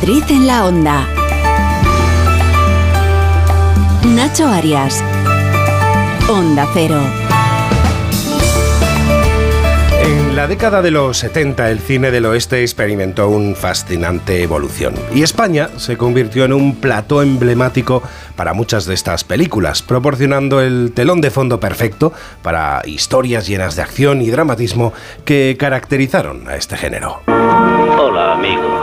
Madrid en la onda. Nacho Arias. Onda Cero. En la década de los 70 el cine del oeste experimentó una fascinante evolución y España se convirtió en un plató emblemático para muchas de estas películas, proporcionando el telón de fondo perfecto para historias llenas de acción y dramatismo que caracterizaron a este género. Hola, amigo.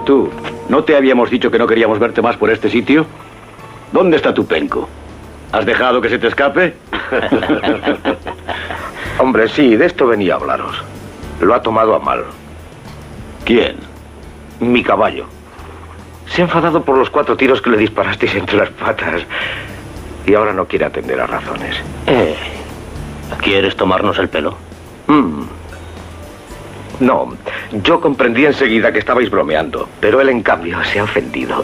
Tú, ¿no te habíamos dicho que no queríamos verte más por este sitio? ¿Dónde está tu penco? ¿Has dejado que se te escape? Hombre, sí, de esto venía a hablaros. Lo ha tomado a mal. ¿Quién? Mi caballo. Se ha enfadado por los cuatro tiros que le disparasteis entre las patas. Y ahora no quiere atender a razones. Eh, ¿Quieres tomarnos el pelo? Mm. No, yo comprendí enseguida que estabais bromeando, pero él en cambio se ha ofendido.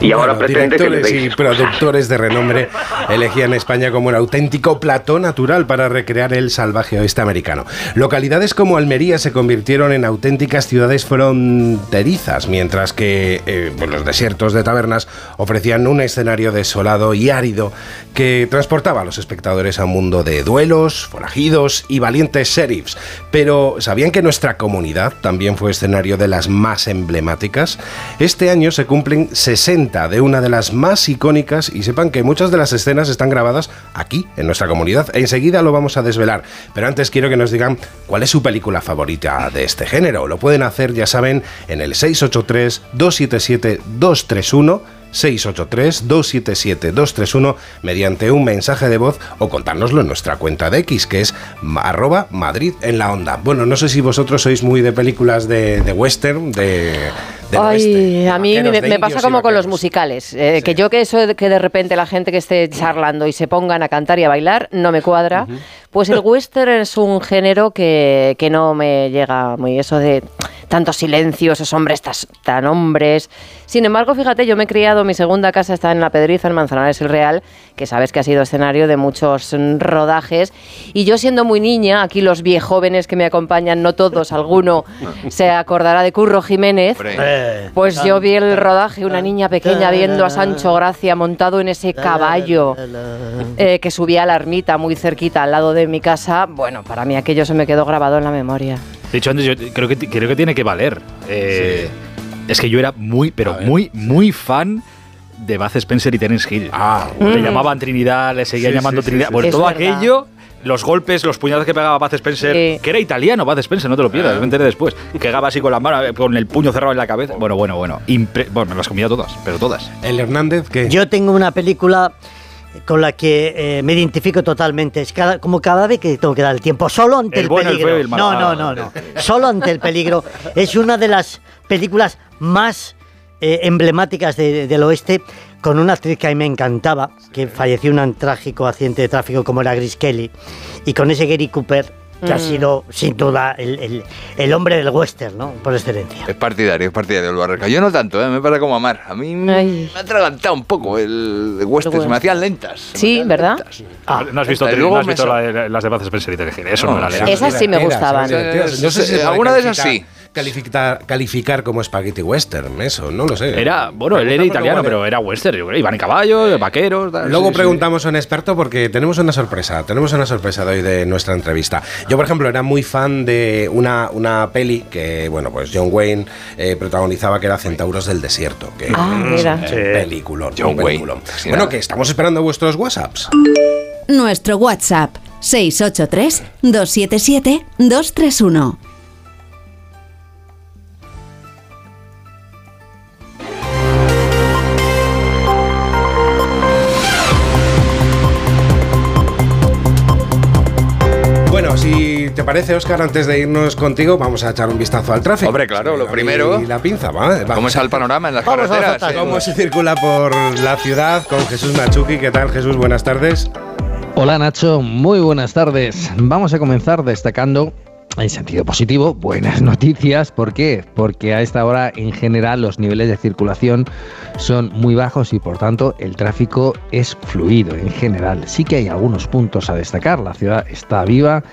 Y ahora Bueno, pretende que directores deis y productores de renombre elegían España como un auténtico plató natural para recrear el salvaje oeste americano. Localidades como Almería se convirtieron en auténticas ciudades fronterizas, mientras que eh, pues los desiertos de tabernas ofrecían un escenario desolado y árido que transportaba a los espectadores a un mundo de duelos, forajidos y valientes sheriffs. Pero ¿sabían que nuestra comunidad también fue escenario de las más emblemáticas? Este año se cumplen 60 de una de las más icónicas y sepan que muchas de las escenas están grabadas aquí, en nuestra comunidad. Enseguida lo vamos a desvelar, pero antes quiero que nos digan cuál es su película favorita de este género. Lo pueden hacer, ya saben, en el 683-277-231. 683-277-231 mediante un mensaje de voz o contárnoslo en nuestra cuenta de X, que es arroba Madrid en la onda. Bueno, no sé si vosotros sois muy de películas de, de western, de... Ay, a mí me, pasa como con los musicales. eh, Que yo que eso de que de repente la gente que esté charlando y se pongan a cantar y a bailar no me cuadra. Pues el western es un género que, que no me llega muy eso de tantos silencios, esos hombres tas- tan hombres. Sin embargo, fíjate, yo me he criado, mi segunda casa está en La Pedriza, en Manzanares el Real, que sabes que ha sido escenario de muchos mm, rodajes. Y yo siendo muy niña, aquí los viejóvenes que me acompañan, no todos, alguno se acordará de Curro Jiménez. Pues yo vi el rodaje, una niña pequeña viendo a Sancho Gracia montado en ese caballo eh, que subía a la ermita muy cerquita al lado de mi casa. Bueno, para mí aquello se me quedó grabado en la memoria. De hecho, antes yo creo que, creo que tiene que valer. Eh, Es que yo era muy, pero muy, muy fan de Baz Spencer y Terence Hill. Ah, Le llamaban Trinidad, le seguían Sí, llamando sí, sí, Trinidad. sí. Bueno, Es todo verdad. aquello, los golpes, los puñados que pegaba Baz Spencer, Sí. que era italiano Baz Spencer, no te lo pierdas, me enteré después. Pegaba así con la mano, eh, con el puño cerrado en la cabeza. Bueno, bueno, bueno. Impre- bueno, me las comía todas, pero todas. El Hernández, que Yo tengo una película con la que eh, me identifico totalmente. Es cada- como cada vez que tengo que dar el tiempo, solo ante El el, bueno, el peligro. feo el no, no, no, no. Solo ante el peligro. Es una de las películas más eh, emblemáticas de- del oeste, con una actriz que a mí me encantaba, que falleció en un trágico accidente de tráfico como era Grace Kelly, y con ese Gary Cooper, que ha Mm. sido sin duda el, el- el hombre del western, ¿no? Por excelencia. Es partidario, es partidario del Barreca. Yo no tanto, ¿eh? me pasa como Amar. A mí me Ay. me ha atragantado un poco el, el western, El se me hacían lentas. Sí, hacían ¿verdad? lentas. Ah, no has visto, luego no has visto la de- las de y Terence Hill. Eso no, No, me la. Esas sí me gustaban. No sé Alguna de esas sí. Calificar, calificar como spaghetti western, eso, no lo sé. Era, bueno, él era italiano, pero era western. Yo creo. Iban en caballo, vaqueros. tal, Luego sí, sí. preguntamos a un experto porque tenemos una sorpresa, tenemos una sorpresa de hoy de nuestra entrevista. Yo, por ejemplo, era muy fan de una, una peli que, bueno, pues John Wayne eh, protagonizaba que era Centauros del Desierto. Que Ah, mira. Un peliculón, John un Wayne. Bueno, nada. que estamos esperando vuestros WhatsApps. Nuestro WhatsApp 683 277 231. Te parece, Oscar, antes de irnos contigo, vamos a echar un vistazo al tráfico. Hombre, claro, lo Y primero- la pinza, ¿va? ¿Cómo está el panorama en las Vamos, vamos, carreteras? vamos, eh? ¿Cómo se circula por la ciudad con Jesús Machuki? ¿Qué tal, Jesús? Buenas tardes. Hola Nacho, muy buenas tardes. Vamos a comenzar destacando en sentido positivo buenas noticias. ¿Por qué? Porque a esta hora en general los niveles de circulación son muy bajos y por tanto el tráfico es fluido en general. Sí que hay algunos puntos a destacar. La ciudad está viva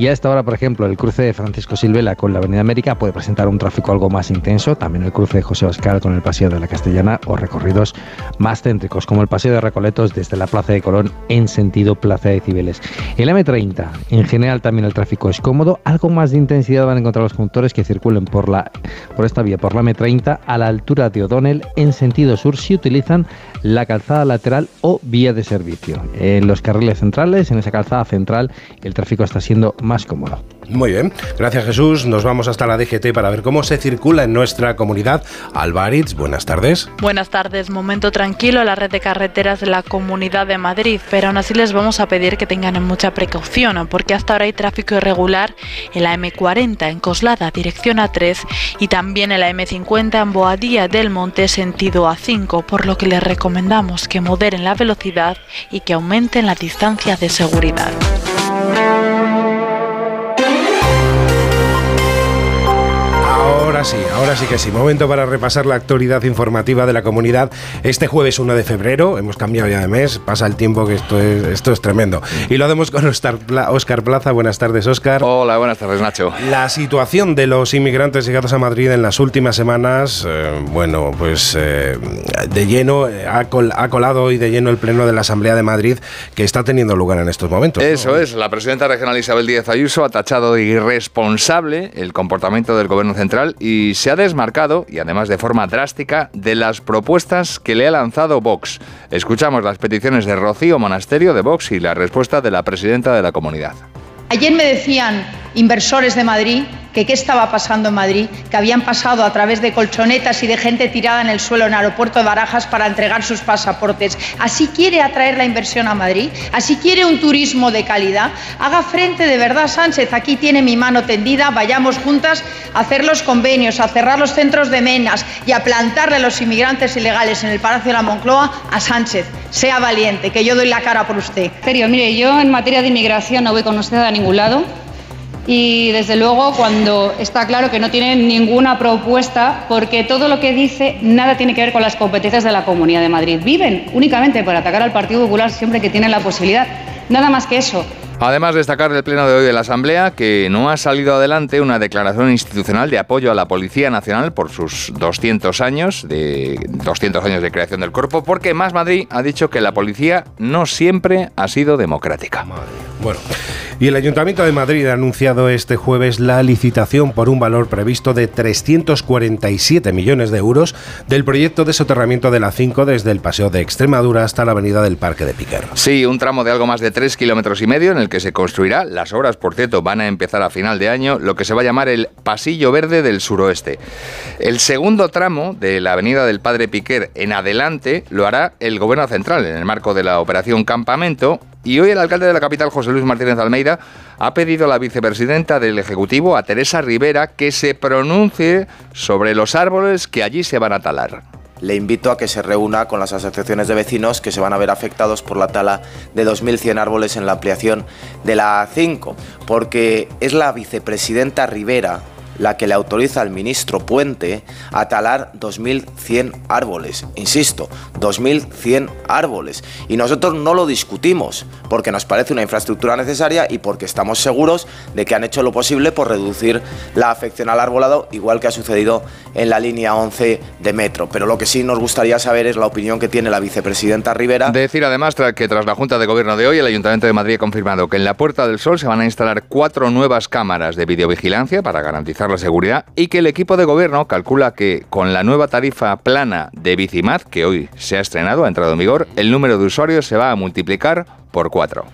Y a esta hora, por ejemplo, el cruce de Francisco Silvela con la Avenida América puede presentar un tráfico algo más intenso. También el cruce de José Oscar con el Paseo de la Castellana o recorridos más céntricos, como el Paseo de Recoletos desde la Plaza de Colón en sentido Plaza de Cibeles. El M30, en general también el tráfico es cómodo. Algo más de intensidad van a encontrar los conductores que circulen por, la, por esta vía, por la M30, a la altura de O'Donnell en sentido sur si utilizan la calzada lateral o vía de servicio. En los carriles centrales, en esa calzada central, el tráfico está siendo más cómodo. Muy bien, gracias Jesús. Nos vamos hasta la DGT para ver cómo se circula en nuestra comunidad. Alvaritz, buenas tardes. Buenas tardes, momento tranquilo en la red de carreteras de la Comunidad de Madrid, pero aún así les vamos a pedir que tengan mucha precaución, porque hasta ahora hay tráfico irregular en la M40 en Coslada, dirección A3, y también en la M50 en Boadía del Monte, sentido A5, por lo que les recomendamos que moderen la velocidad y que aumenten la distancia de seguridad. Ahora sí, ahora sí que sí. Momento para repasar la actualidad informativa de la comunidad. Este jueves 1 de febrero, hemos cambiado ya de mes, pasa el tiempo que esto es, esto es tremendo. Y lo hacemos con Oscar Plaza. Buenas tardes, Oscar. Hola, buenas tardes, Nacho. La situación de los inmigrantes llegados a Madrid en las últimas semanas, eh, bueno, pues eh, de lleno, eh, ha, colado hoy de lleno el Pleno de la Asamblea de Madrid que está teniendo lugar en estos momentos. Eso es, la presidenta regional Isabel Díaz Ayuso ha tachado de irresponsable el comportamiento del Gobierno Central y y se ha desmarcado, y además de forma drástica, de las propuestas que le ha lanzado Vox. Escuchamos las peticiones de Rocío Monasterio de Vox y la respuesta de la presidenta de la comunidad. Ayer me decían inversores de Madrid que qué estaba pasando en Madrid, que habían pasado a través de colchonetas y de gente tirada en el suelo en el aeropuerto de Barajas para entregar sus pasaportes. ¿Así quiere atraer la inversión a Madrid? ¿Así quiere un turismo de calidad? Haga frente de verdad, Sánchez. Aquí tiene mi mano tendida. Vayamos juntas a hacer los convenios, a cerrar los centros de menas y a plantarle a los inmigrantes ilegales en el Palacio de la Moncloa a Sánchez. Sea valiente, que yo doy la cara por usted. Serio, mire, yo en materia de inmigración no voy con usted a ningún lado y desde luego cuando está claro que no tiene ninguna propuesta porque todo lo que dice nada tiene que ver con las competencias de la Comunidad de Madrid. Viven únicamente para atacar al Partido Popular siempre que tienen la posibilidad. Nada más que eso. Además, destacar del pleno de hoy de la Asamblea que no ha salido adelante una declaración institucional de apoyo a la Policía Nacional por sus 200 años de 200 años de creación del cuerpo, porque Más Madrid ha dicho que la policía no siempre ha sido democrática. Bueno, y el Ayuntamiento de Madrid ha anunciado este jueves la licitación por un valor previsto de 347 millones de euros del proyecto de soterramiento de la 5 desde el Paseo de Extremadura hasta la Avenida del Parque de Piquer. Sí, un tramo de algo más de 3 kilómetros y medio en el que se construirá. Las obras, por cierto, van a empezar a final de año, lo que se va a llamar el Pasillo Verde del Suroeste. El segundo tramo de la Avenida del Padre Piquer en adelante lo hará el Gobierno Central en el marco de la Operación Campamento y hoy el alcalde de la capital, José Luis Martínez Almeida, ha pedido a la vicepresidenta del Ejecutivo, a Teresa Rivera, que se pronuncie sobre los árboles que allí se van a talar. Le invito a que se reúna con las asociaciones de vecinos que se van a ver afectados por la tala de 2.100 árboles en la ampliación de la A5, porque es la vicepresidenta Rivera la que le autoriza al ministro Puente a talar 2.100 árboles. Insisto, 2.100 árboles. Y nosotros no lo discutimos, porque nos parece una infraestructura necesaria y porque estamos seguros de que han hecho lo posible por reducir la afección al arbolado, igual que ha sucedido en la línea 11 de metro. Pero lo que sí nos gustaría saber es la opinión que tiene la vicepresidenta Rivera. Decir además que tras la Junta de Gobierno de hoy, el Ayuntamiento de Madrid ha confirmado que en la Puerta del Sol se van a instalar cuatro nuevas cámaras de videovigilancia para garantizar la seguridad y que el equipo de gobierno calcula que con la nueva tarifa plana de Bicimad, que hoy se ha estrenado, ha entrado en vigor, el número de usuarios se va a multiplicar por cuatro.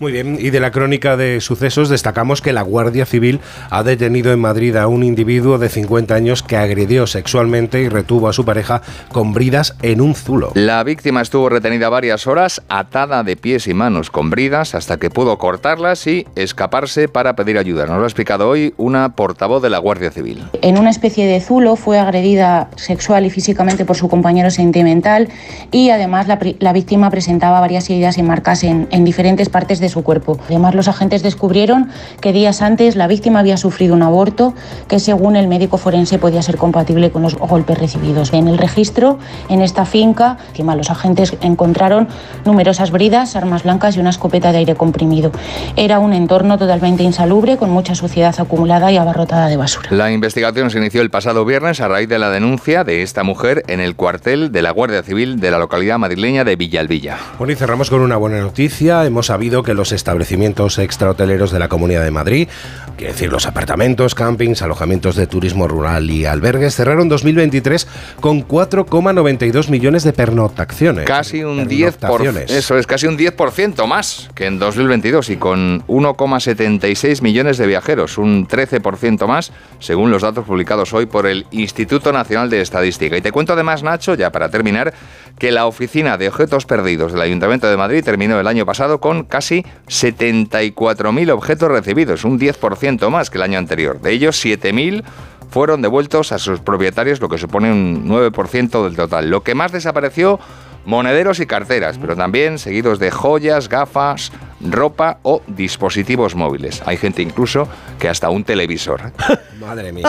Muy bien, y de la crónica de sucesos destacamos que la Guardia Civil ha detenido en Madrid a un individuo de 50 años que agredió sexualmente y retuvo a su pareja con bridas en un zulo. La víctima estuvo retenida varias horas, atada de pies y manos con bridas, hasta que pudo cortarlas y escaparse para pedir ayuda. Nos lo ha explicado hoy una portavoz de la Guardia Civil. En una especie de zulo fue agredida sexual y físicamente por su compañero sentimental y además la, víctima presentaba varias heridas y marcas en, en diferentes partes de de su cuerpo. Además, los agentes descubrieron que días antes la víctima había sufrido un aborto que según el médico forense podía ser compatible con los golpes recibidos. En el registro, en esta finca, encima los agentes encontraron numerosas bridas, armas blancas y una escopeta de aire comprimido. Era un entorno totalmente insalubre con mucha suciedad acumulada y abarrotada de basura. La investigación se inició el pasado viernes a raíz de la denuncia de esta mujer en el cuartel de la Guardia Civil de la localidad madrileña de Villalvilla. Bueno, y cerramos con una buena noticia. Hemos sabido que los establecimientos extrahoteleros de la Comunidad de Madrid, quiere decir los apartamentos, campings, alojamientos de turismo rural y albergues, cerraron 2023 con 4,92 millones de pernoctaciones. Casi un 10 por, eso es casi un 10% más que en 2022 y con 1,76 millones de viajeros, un 13% más según los datos publicados hoy por el Instituto Nacional de Estadística. Y te cuento además, Nacho, ya para terminar, que la oficina de objetos perdidos del Ayuntamiento de Madrid terminó el año pasado con casi 74.000 objetos recibidos, un 10% más que el año anterior. De ellos, 7.000 fueron devueltos a sus propietarios, lo que supone un 9% del total. Lo que más desapareció monederos y carteras, pero también seguidos de joyas, gafas, ropa o dispositivos móviles. Hay gente incluso que hasta un televisor. Madre mía.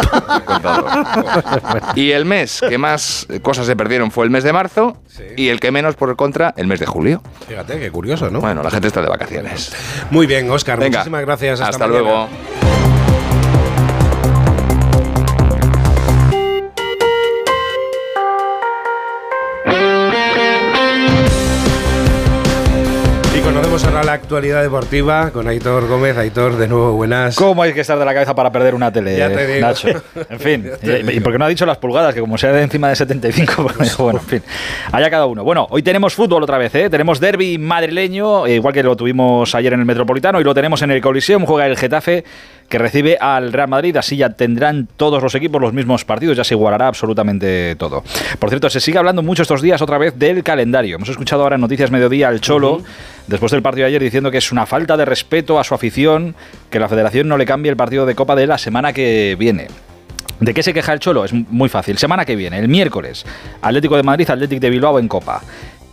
y el mes que más cosas se perdieron fue el mes de marzo y el que menos, por contra, el mes de julio. Fíjate, qué curioso, ¿no? Bueno, la gente está de vacaciones. Muy bien, Oscar. Muchísimas gracias. Hasta, luego. La actualidad deportiva con Aitor Gómez. Aitor, de nuevo, buenas. ¿Cómo hay que estar de la cabeza para perder una tele, ya te digo. Nacho? En fin, y, porque no ha dicho las pulgadas, que como sea de encima de 75, pues, bueno, en fin, allá cada uno. Bueno, hoy tenemos fútbol otra vez, ¿eh? Tenemos derby madrileño, igual que lo tuvimos ayer en el Metropolitano, y lo tenemos en el Coliseum, juega el Getafe que recibe al Real Madrid. Así ya tendrán todos los equipos los mismos partidos, ya se igualará absolutamente todo. Por cierto, se sigue hablando mucho estos días otra vez del calendario. Hemos escuchado ahora en Noticias Mediodía al Cholo, después del partido de ayer, diciendo que es una falta de respeto a su afición que la federación no le cambie el partido de Copa de la semana que viene. ¿De qué se queja el Cholo? Es muy fácil. Semana que viene, el miércoles, Atlético de Madrid, Atlético de Bilbao en Copa.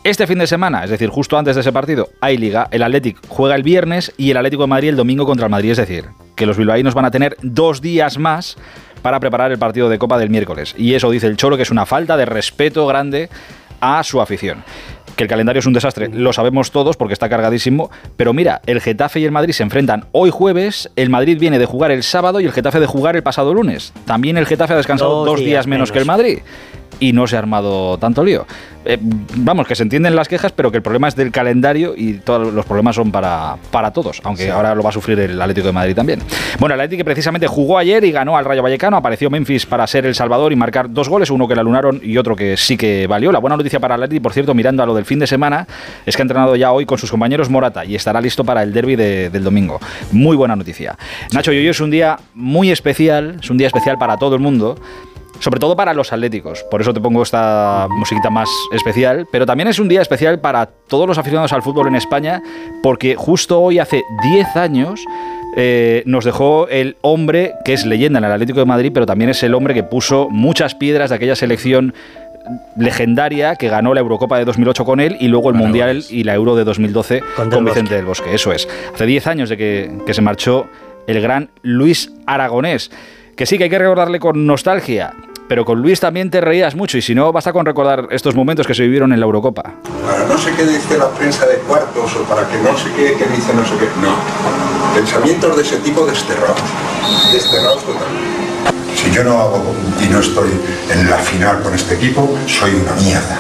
Este fin de semana, es decir, justo antes de ese partido, hay liga. El Atlético juega el viernes y el Atlético de Madrid el domingo contra el Madrid. Es decir, que los bilbaínos van a tener dos días más para preparar el partido de Copa del miércoles. Y eso dice el Cholo que es una falta de respeto grande a su afición. Que el calendario es un desastre, lo sabemos todos porque está cargadísimo. Pero mira, el Getafe y el Madrid se enfrentan hoy jueves, el Madrid viene de jugar el sábado y el Getafe de jugar el pasado lunes. También el Getafe ha descansado dos, días, menos que el Madrid y no se ha armado tanto lío. Eh, vamos, que se entienden las quejas, pero que el problema es del calendario y todos los problemas son para, para todos, aunque ahora lo va a sufrir el Atlético de Madrid también. Bueno, el Atlético precisamente jugó ayer y ganó al Rayo Vallecano, apareció Memphis para ser el Salvador y marcar dos goles, uno que la lunaron y otro que sí que valió. La buena noticia para el Atlético, por cierto, mirando a lo del fin de semana, es que ha entrenado ya hoy con sus compañeros Morata y estará listo para el derby del domingo. Muy buena noticia. Nacho, y hoy es un día muy especial, es un día especial para todo el mundo sobre todo para los atléticos. Por eso te pongo esta musiquita más especial, pero también es un día especial para todos los aficionados al fútbol en España, porque justo hoy, hace 10 años, eh, nos dejó el hombre que es leyenda en el Atlético de Madrid, pero también es el hombre que puso muchas piedras de aquella selección legendaria que ganó la Eurocopa de 2008 con él y luego el Mundial y la Euro de 2012 con, Vicente del Bosque. Eso es. Hace 10 años de que, que se marchó el gran Luis Aragonés. Que sí que hay que recordarle con nostalgia, pero con Luis también te reías mucho y si no, basta con recordar estos momentos que se vivieron en la Eurocopa. Para no sé qué dice la prensa de cuartos o para que no sé qué, qué dice no sé qué. No. Pensamientos de ese tipo desterrados. Desterrados totalmente. Si yo no hago y no estoy en la final con este equipo, soy una mierda.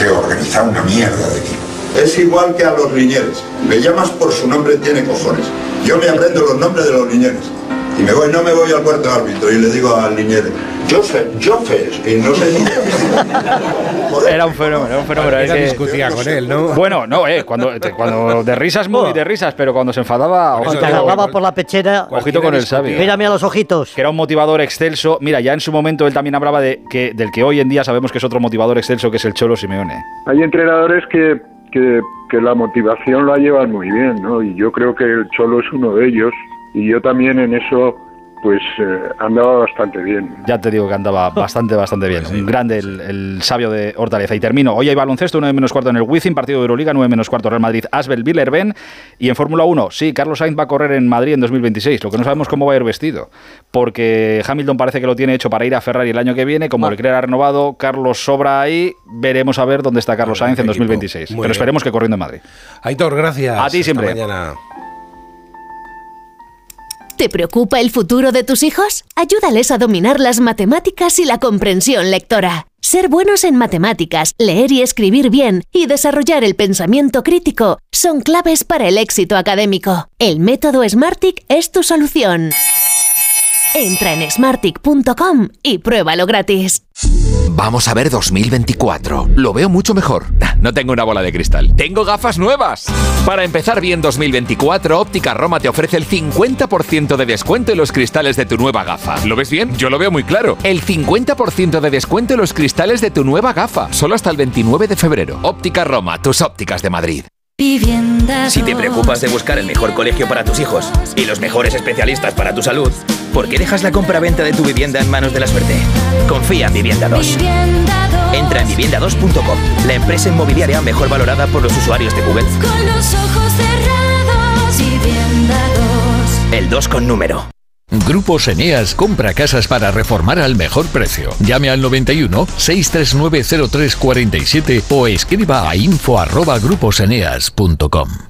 He organizado una mierda de equipo. Es igual que a los riñeres. Le llamas por su nombre, tiene cojones. Yo me aprendo los nombres de los riñeres. Y me voy, no me voy al cuarto árbitro y le digo al niñero, yo sé, y no sé Era un fenómeno, era un fenómeno. Era que discutía con él, ¿no? Bueno, no, eh, cuando, cuando de risas muy de risas, pero cuando se enfadaba... Cuando te agarraba por la pechera... Ojito con el sabio. Mírame a los ojitos. Que era un motivador excelso. Mira, ya en su momento él también hablaba de que, del que hoy en día sabemos que es otro motivador excelso, que es el Cholo Simeone. Hay entrenadores que, que, que la motivación la llevan muy bien, ¿no? Y yo creo que el Cholo es uno de ellos. Y yo también en eso pues eh, andaba bastante bien. Ya te digo que andaba bastante, bastante bien. Un grande el, el sabio de Hortaleza. Y termino. Hoy hay baloncesto, 9 menos cuarto en el Wizzing, partido de Euroliga, 9 menos cuarto Real Madrid, Asbel, Villerben. Y en Fórmula 1, sí, Carlos Sainz va a correr en Madrid en 2026. Lo que no sabemos cómo va a ir vestido. Porque Hamilton parece que lo tiene hecho para ir a Ferrari el año que viene. Como el Leclerc ha renovado, Carlos sobra ahí. Veremos a ver dónde está Carlos Sainz en 2026. Muy Pero bien. esperemos que corriendo en Madrid. Aitor, gracias. A ti siempre. Hasta mañana. ¿Te preocupa el futuro de tus hijos? Ayúdales a dominar las matemáticas y la comprensión lectora. Ser buenos en matemáticas, leer y escribir bien y desarrollar el pensamiento crítico son claves para el éxito académico. El método Smartick es tu solución. Entra en smartick.com y pruébalo gratis. Vamos a ver 2024. Lo veo mucho mejor. No tengo una bola de cristal. Tengo gafas nuevas. Para empezar bien 2024, Óptica Roma te ofrece el 50% de descuento en los cristales de tu nueva gafa. ¿Lo ves bien? Yo lo veo muy claro. El 50% de descuento en los cristales de tu nueva gafa. Solo hasta el 29 de febrero. Óptica Roma, tus ópticas de Madrid. Si te preocupas de buscar el mejor colegio para tus hijos y los mejores especialistas para tu salud, ¿por qué dejas la compra-venta de tu vivienda en manos de la suerte? Confía en Vivienda 2. Entra en vivienda2.com, la empresa inmobiliaria mejor valorada por los usuarios de Google. Con los ojos cerrados, vivienda 2. El 2 con número. Grupos Eneas compra casas para reformar al mejor precio. Llame al 91 639 0347 o escriba a info@gruposeneas.com.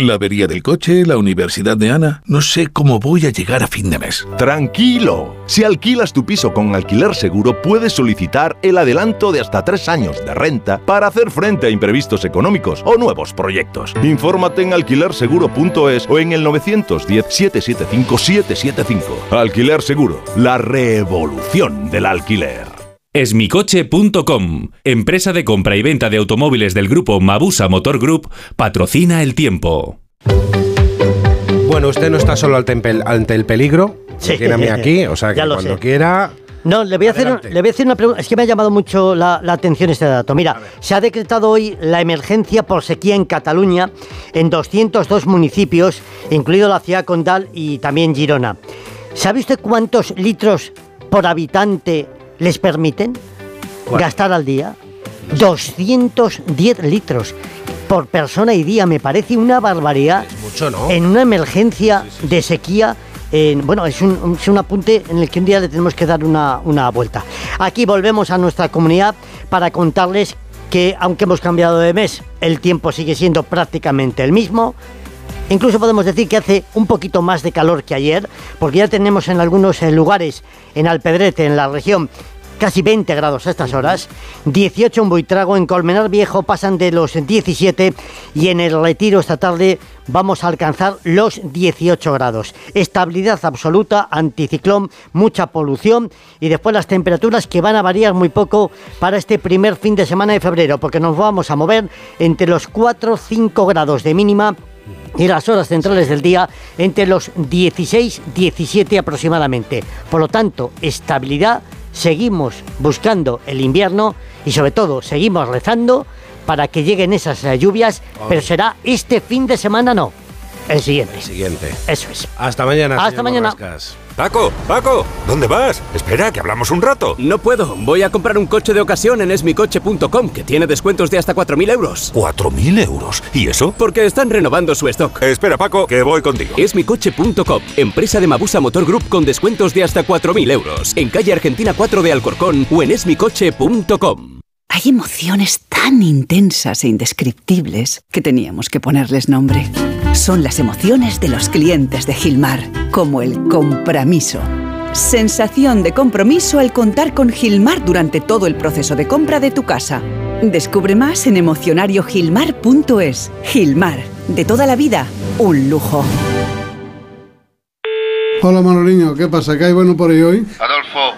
La avería del coche, la universidad de Ana. No sé cómo voy a llegar a fin de mes. Tranquilo. Si alquilas tu piso con alquiler seguro, puedes solicitar el adelanto de hasta tres años de renta para hacer frente a imprevistos económicos o nuevos proyectos. Infórmate en alquilerseguro.es o en el 910-775-775. Alquiler Seguro, la revolución del alquiler. Esmicoche.com, empresa de compra y venta de automóviles del grupo Mabusa Motor Group, patrocina el tiempo. Bueno, usted no está solo ante el, peligro. Sí. Tiene a mí aquí, o sea que Ya lo cuando sé. quiera. No, le voy, a hacer, le voy a hacer una pregunta. Es que me ha llamado mucho la, la atención este dato. Mira, se ha decretado hoy la emergencia por sequía en Cataluña en 202 municipios, incluido la ciudad condal y también Girona. ¿Sabe usted cuántos litros por habitante les permiten gastar al día? 210 litros por persona y día. Me parece una barbaridad. mucho, ¿no? En una emergencia de sequía. en- bueno, es un, un- es un apunte en el que un día le tenemos que dar una, una vuelta. Aquí volvemos a nuestra comunidad para contarles que aunque hemos cambiado de mes, el tiempo sigue siendo prácticamente el mismo. Incluso podemos decir que hace un poquito más de calor que ayer, porque ya tenemos en algunos eh, lugares, en Alpedrete, en la región, casi 20 grados a estas horas, 18 en Buitrago, en Colmenar Viejo pasan de los 17 y en el Retiro esta tarde vamos a alcanzar los 18 grados. Estabilidad absoluta, anticiclón, mucha polución y después las temperaturas que van a variar muy poco para este primer fin de semana de febrero, porque nos vamos a mover entre los 4-5 grados de mínima y las horas centrales del día entre los 16-17 aproximadamente. Por lo tanto, estabilidad, seguimos buscando el invierno y sobre todo seguimos rezando para que lleguen esas lluvias, pero será este fin de semana no, el siguiente. Siguiente. Eso es. Hasta mañana. Hasta mañana. Borrascas. Paco, Paco, ¿dónde vas? Espera, que hablamos un rato. No puedo. Voy a comprar un coche de ocasión en esmicoche.com, que tiene descuentos de hasta 4.000 euros. ¿4.000 euros? ¿Y eso? Porque están renovando su stock. Espera, Paco, que voy contigo. Esmicoche.com, empresa de Mabusa Motor Group con descuentos de hasta 4.000 euros. En calle Argentina 4 de Alcorcón o en esmicoche.com. Hay emociones tan intensas e indescriptibles que teníamos que ponerles nombre. Son las emociones de los clientes de Gilmar, como el compromiso. Sensación de compromiso al contar con Gilmar durante todo el proceso de compra de tu casa. Descubre más en emocionariogilmar.es. Gilmar, de toda la vida, un lujo. Hola Manoliño, ¿qué pasa? ¿Qué hay bueno por ahí hoy? Adolfo,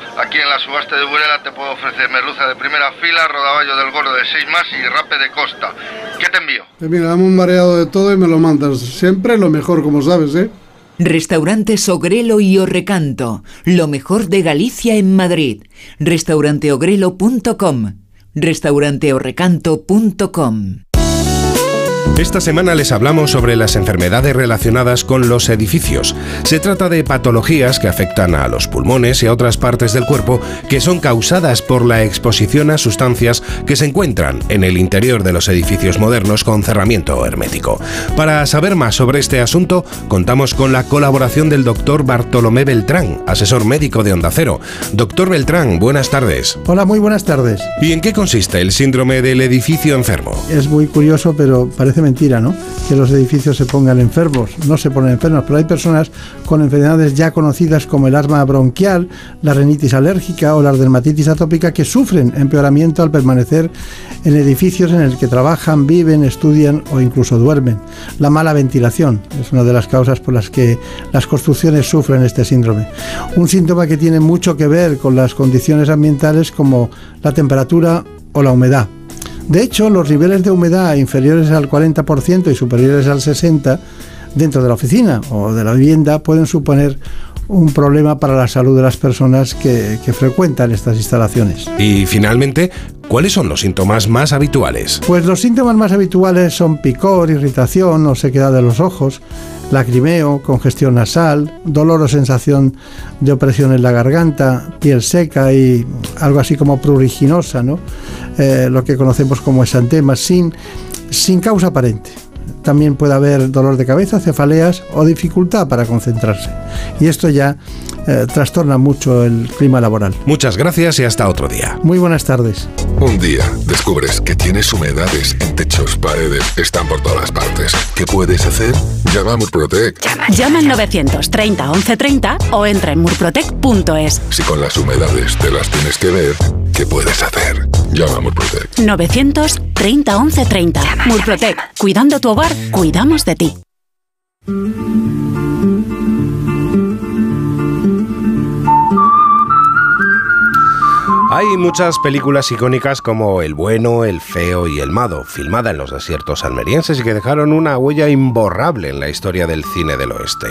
subasta de Burela te puedo ofrecer merluza de primera fila, rodaballo del gordo de 6 más y rape de costa. ¿Qué te envío? Pues mira, dame un mareado de todo y me lo mandas. Siempre lo mejor, como sabes, ¿eh? Restaurante Ogrelo y Orrecanto. Lo mejor de Galicia en Madrid. Restauranteogrelo.com. Restauranteorrecanto.com. Esta semana les hablamos sobre las enfermedades relacionadas con los edificios. Se trata de patologías que afectan a los pulmones y a otras partes del cuerpo que son causadas por la exposición a sustancias que se encuentran en el interior de los edificios modernos con cerramiento hermético. Para saber más sobre este asunto, contamos con la colaboración del doctor Bartolomé Beltrán, asesor médico de Onda Cero. Doctor Beltrán, buenas tardes. Hola, muy buenas tardes. ¿Y en qué consiste el síndrome del edificio enfermo? Es muy curioso, pero parece mentira, ¿no? Que los edificios se pongan enfermos. No se ponen enfermos, pero hay personas con enfermedades ya conocidas como el asma bronquial, la rinitis alérgica o la dermatitis atópica que sufren empeoramiento al permanecer en edificios en el que trabajan, viven, estudian o incluso duermen. La mala ventilación es una de las causas por las que las construcciones sufren este síndrome. Un síntoma que tiene mucho que ver con las condiciones ambientales como la temperatura o la humedad. De hecho, los niveles de humedad inferiores al 40% y superiores al 60% dentro de la oficina o de la vivienda pueden suponer un problema para la salud de las personas que, que frecuentan estas instalaciones. Y finalmente, ¿cuáles son los síntomas más habituales? Pues los síntomas más habituales son picor, irritación o sequedad de los ojos, lacrimeo, congestión nasal, dolor o sensación de opresión en la garganta, piel seca y algo así como pruriginosa, ¿no? Eh, lo que conocemos como exantema, sin, sin causa aparente. También puede haber dolor de cabeza, cefaleas o dificultad para concentrarse. Y esto ya eh, trastorna mucho el clima laboral. Muchas gracias y hasta otro día. Muy buenas tardes. Un día descubres que tienes humedades en techos, paredes, están por todas partes. ¿Qué puedes hacer? Llama a Murprotec. Llama al 930 1130 o entra en murprotec.es. Si con las humedades te las tienes que ver, ¿qué puedes hacer? Llama a Murprotec. 930 1130. Murprotec. Cuidando tu hogar, cuidamos de ti. Hay muchas películas icónicas como El bueno, El feo y El mado, filmada en los desiertos almerienses y que dejaron una huella imborrable en la historia del cine del oeste.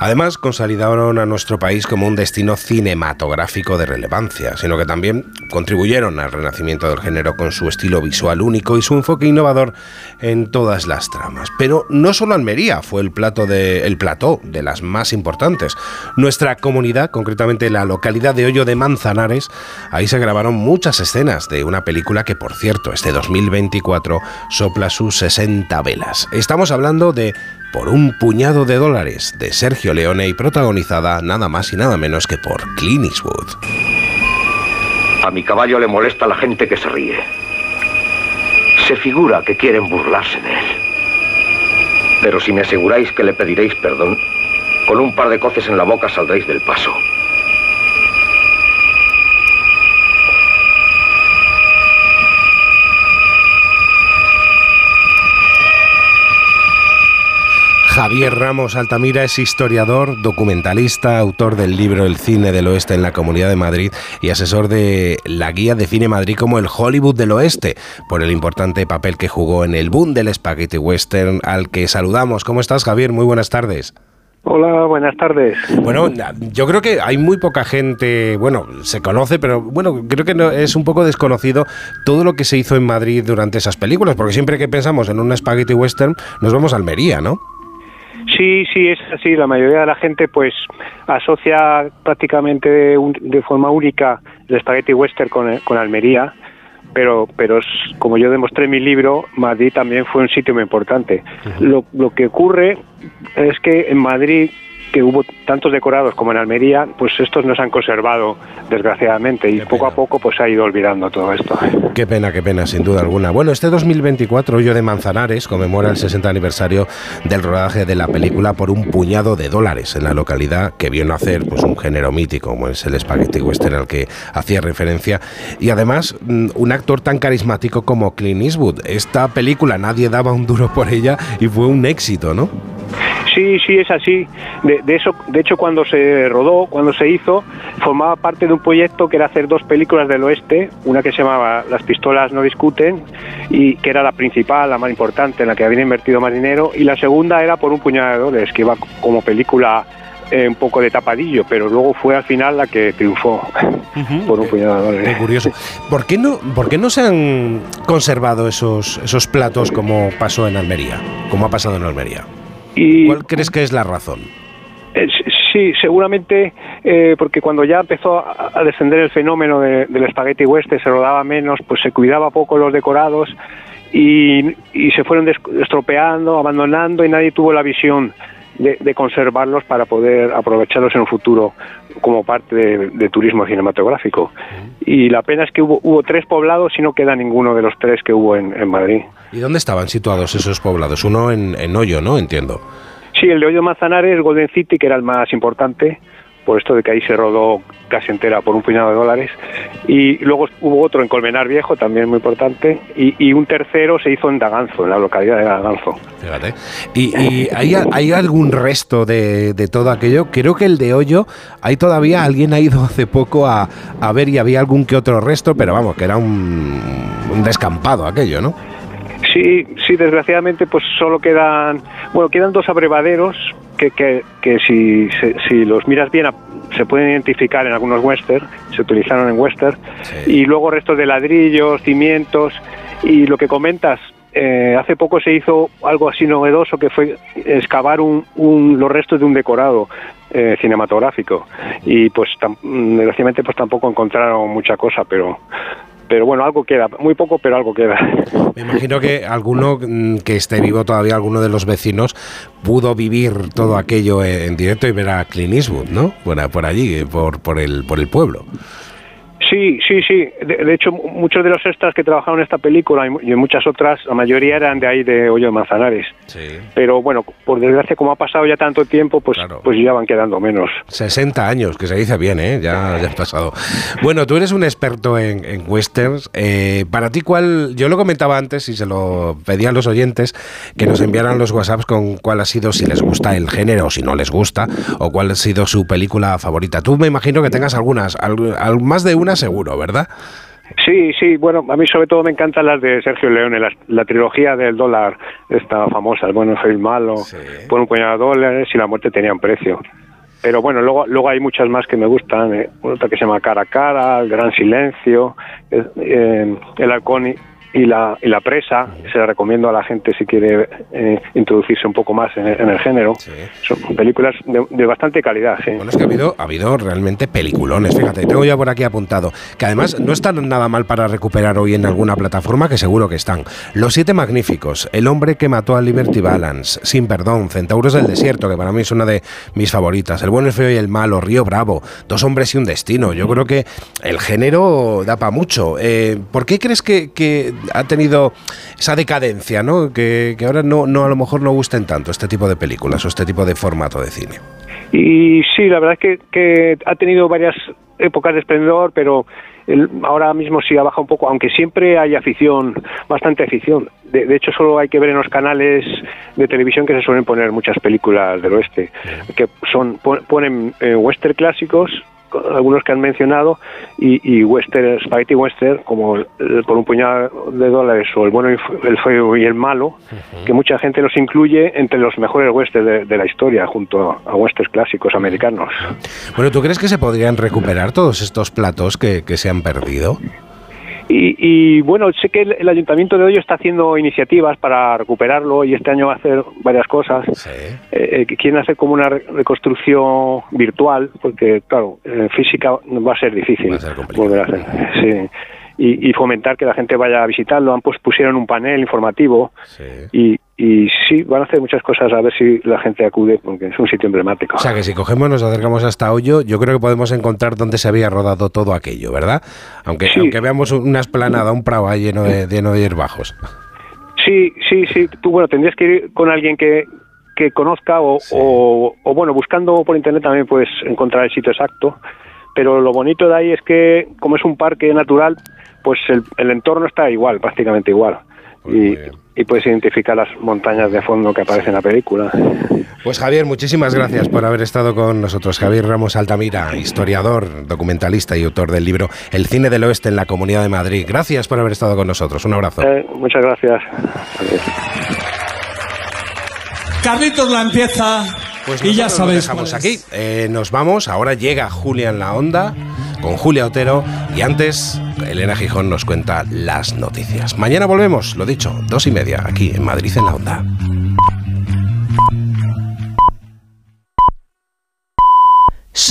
Además, consolidaron a nuestro país como un destino cinematográfico de relevancia, sino que también contribuyeron al renacimiento del género con su estilo visual único y su enfoque innovador en todas las tramas. Pero no solo Almería fue el, plato de, el plató de las más importantes. Nuestra comunidad, concretamente la localidad de Hoyo de Manzanares, ahí se grabaron muchas escenas de una película que, por cierto, este 2024 sopla sus 60 velas. Estamos hablando de por un puñado de dólares de Sergio Leone y protagonizada nada más y nada menos que por Clint Eastwood. A mi caballo le molesta la gente que se ríe. Se figura que quieren burlarse de él. Pero si me aseguráis que le pediréis perdón, con un par de coces en la boca saldréis del paso. Javier Ramos Altamira es historiador, documentalista, autor del libro El cine del oeste en la Comunidad de Madrid y asesor de la guía Define Madrid como el Hollywood del oeste, por el importante papel que jugó en el boom del spaghetti western al que saludamos. ¿Cómo estás, Javier? Muy buenas tardes. Hola, buenas tardes. Bueno, yo creo que hay muy poca gente, bueno, se conoce, pero bueno, creo que no, es un poco desconocido todo lo que se hizo en Madrid durante esas películas, porque siempre que pensamos en un spaghetti western nos vamos a Almería, ¿no? Sí, sí, es así. La mayoría de la gente pues asocia prácticamente de, forma única el spaghetti western con, con Almería, pero, pero como yo demostré en mi libro, Madrid también fue un sitio muy importante. lo, lo que ocurre es que en Madrid que hubo tantos decorados como en Almería, pues estos no se han conservado, desgraciadamente, y poco a poco pues se ha ido olvidando todo esto. Qué pena, qué pena, sin duda alguna. Bueno, este 2024, Hoyo de Manzanares conmemora el 60 aniversario del rodaje de la película por un puñado de dólares en la localidad que vio nacer pues, un género mítico, como es el spaghetti western al que hacía referencia, y además mm, un actor tan carismático como Clint Eastwood. Esta película nadie daba un duro por ella y fue un éxito, ¿no? Sí, sí, es así. De, de eso, de hecho, cuando se rodó, cuando se hizo, formaba parte de un proyecto que era hacer dos películas del oeste, una que se llamaba Las pistolas no discuten y que era la principal, la más importante, en la que habían invertido más dinero, y la segunda era por un puñado de dólares, que iba como película eh, un poco de tapadillo, pero luego fue al final la que triunfó por un puñado de dólares. Qué curioso. ¿Por qué no, por qué no se han conservado esos, esos platos como pasó en Almería? Como ha pasado en Almería. Y, ¿Cuál crees que es la razón? Eh, Sí, seguramente eh, porque cuando ya empezó a, descender el fenómeno de- del espagueti western, se rodaba menos, pues se cuidaba poco los decorados y, y se fueron estropeando, abandonando y nadie tuvo la visión de, de conservarlos para poder aprovecharlos en un futuro como parte de, de turismo cinematográfico. Y la pena es que hubo, hubo tres poblados y no queda ninguno de los tres que hubo en, en Madrid. ¿Y dónde estaban situados esos poblados? Uno en, en Hoyo, ¿no? Entiendo. Sí, el de Hoyo Manzanares, Golden City, que era el más importante, por esto de que ahí se rodó casi entera por un puñado de dólares. Y luego hubo otro en Colmenar Viejo, también muy importante. Y, y un tercero se hizo en Daganzo, en la localidad de Daganzo. Fíjate. ¿Y, y hay, hay algún resto de, de todo aquello? Creo que el de Hoyo, hay todavía, alguien ha ido hace poco a, a ver y había algún que otro resto, pero vamos, que era un, un descampado aquello, ¿no? Sí, sí, desgraciadamente pues solo quedan, bueno, quedan dos abrevaderos que, que, que si, se- si los miras bien se pueden identificar en algunos western, se utilizaron en western, y luego restos de ladrillos, cimientos, y lo que comentas, eh, hace poco se hizo algo así novedoso que fue excavar un, un- los restos de un decorado eh, cinematográfico. Y pues tam- desgraciadamente pues tampoco encontraron mucha cosa, pero pero bueno, algo queda, muy poco, pero algo queda. Me imagino que alguno mm, que esté vivo todavía, alguno de los vecinos, pudo vivir todo aquello en directo y ver a Clint Eastwood, ¿no? Por, por allí, por, por, el, por el pueblo. Sí, sí, sí. De, de hecho, mu- muchos de los extras que trabajaron en esta película y en muchas otras, la mayoría eran de ahí de Hoyo de Manzanares. Pero bueno, por desgracia, como ha pasado ya tanto tiempo, pues, pues ya van quedando menos. 60 años, que se dice bien, ¿eh? Ya, ya pasado. Bueno, tú eres un experto en, en westerns. Eh, para ti, ¿cuál? Yo lo comentaba antes y se lo pedí a los oyentes que nos enviaran los WhatsApps con cuál ha sido, si les gusta el género o si no les gusta, o cuál ha sido su película favorita. Tú me imagino que tengas algunas, al- al- más de una seguro, ¿verdad? Sí, sí, bueno, a mí sobre todo me encantan las de Sergio Leone, la, la trilogía del dólar, esta famosa, el bueno, el malo, por un puñado de dólares y la muerte tenía un precio. Pero bueno, luego, luego hay muchas más que me gustan, eh, otra que se llama Cara a Cara, El Gran Silencio, eh, eh, El Halcón y, la, y la Presa, se la recomiendo a la gente si quiere eh, introducirse un poco más en, el- en el género. Son películas de, de bastante calidad, sí. Bueno, es que ha habido, ha habido realmente peliculones, fíjate, tengo ya por aquí apuntado, que además no están nada mal para recuperar hoy en alguna plataforma, que seguro que están. Los Siete Magníficos, El hombre que mató a Liberty Balance, Sin Perdón, Centauros del Desierto, que para mí es una de mis favoritas, El bueno, el feo y el malo, Río Bravo, Dos hombres y un destino. Yo creo que el género da para mucho. Eh, ¿Por qué crees que, que ha tenido esa decadencia, ¿no? Que, que ahora no, no, a lo mejor no gusten tanto este tipo de películas o este tipo de formato de cine. Y sí, la verdad es que, que ha tenido varias épocas de esplendor, pero el- ahora mismo sí ha bajado un poco, aunque siempre hay afición, bastante afición. De, de hecho, solo hay que ver en los canales de televisión que se suelen poner muchas películas del oeste, que son pon- ponen eh, western clásicos, co- algunos que han mencionado, y, y western, spaghetti western, como el- el por un puñado de dólares o el bueno, y el feo y el malo, que mucha gente los incluye entre los mejores westerns de, de la historia, junto a, a westerns clásicos americanos. Bueno, ¿tú crees que se podrían recuperar todos estos platos que, que se han perdido? Y, y, bueno, sé que el, el Ayuntamiento de Hoyo está haciendo iniciativas para recuperarlo y este año va a hacer varias cosas. Eh, eh, que quieren hacer como una re- reconstrucción virtual, porque claro, en física va a ser difícil volver a hacer. Sí. Y, y fomentar que la gente vaya a visitarlo. Han pues pusieron un panel informativo y, y sí, van a hacer muchas cosas a ver si la gente acude, porque es un sitio emblemático. O sea, que si cogemos, nos acercamos hasta Hoyo, yo creo que podemos encontrar dónde se había rodado todo aquello, ¿verdad? Aunque, aunque veamos una esplanada, un prado ahí lleno de, lleno de hierbajos. Sí, sí, sí. Tú, bueno, tendrías que ir con alguien que, que conozca o, o, o, bueno, buscando por internet también puedes encontrar el sitio exacto. Pero lo bonito de ahí es que, como es un parque natural, pues el, el entorno está igual, prácticamente igual. Y, y puedes identificar las montañas de fondo que aparecen en la película. Pues Javier, muchísimas gracias por haber estado con nosotros. Javier Ramos Altamira, historiador, documentalista y autor del libro El cine del oeste en la Comunidad de Madrid. Gracias por haber estado con nosotros. Un abrazo. Eh, muchas gracias. Carlitos la empieza Pues y ya lo sabéis dejamos aquí. Eh, nos vamos. Ahora llega Julia en la onda con Julia Otero y antes Elena Gijón nos cuenta las noticias. Mañana volvemos, lo dicho, dos y media aquí en Madrid en la onda.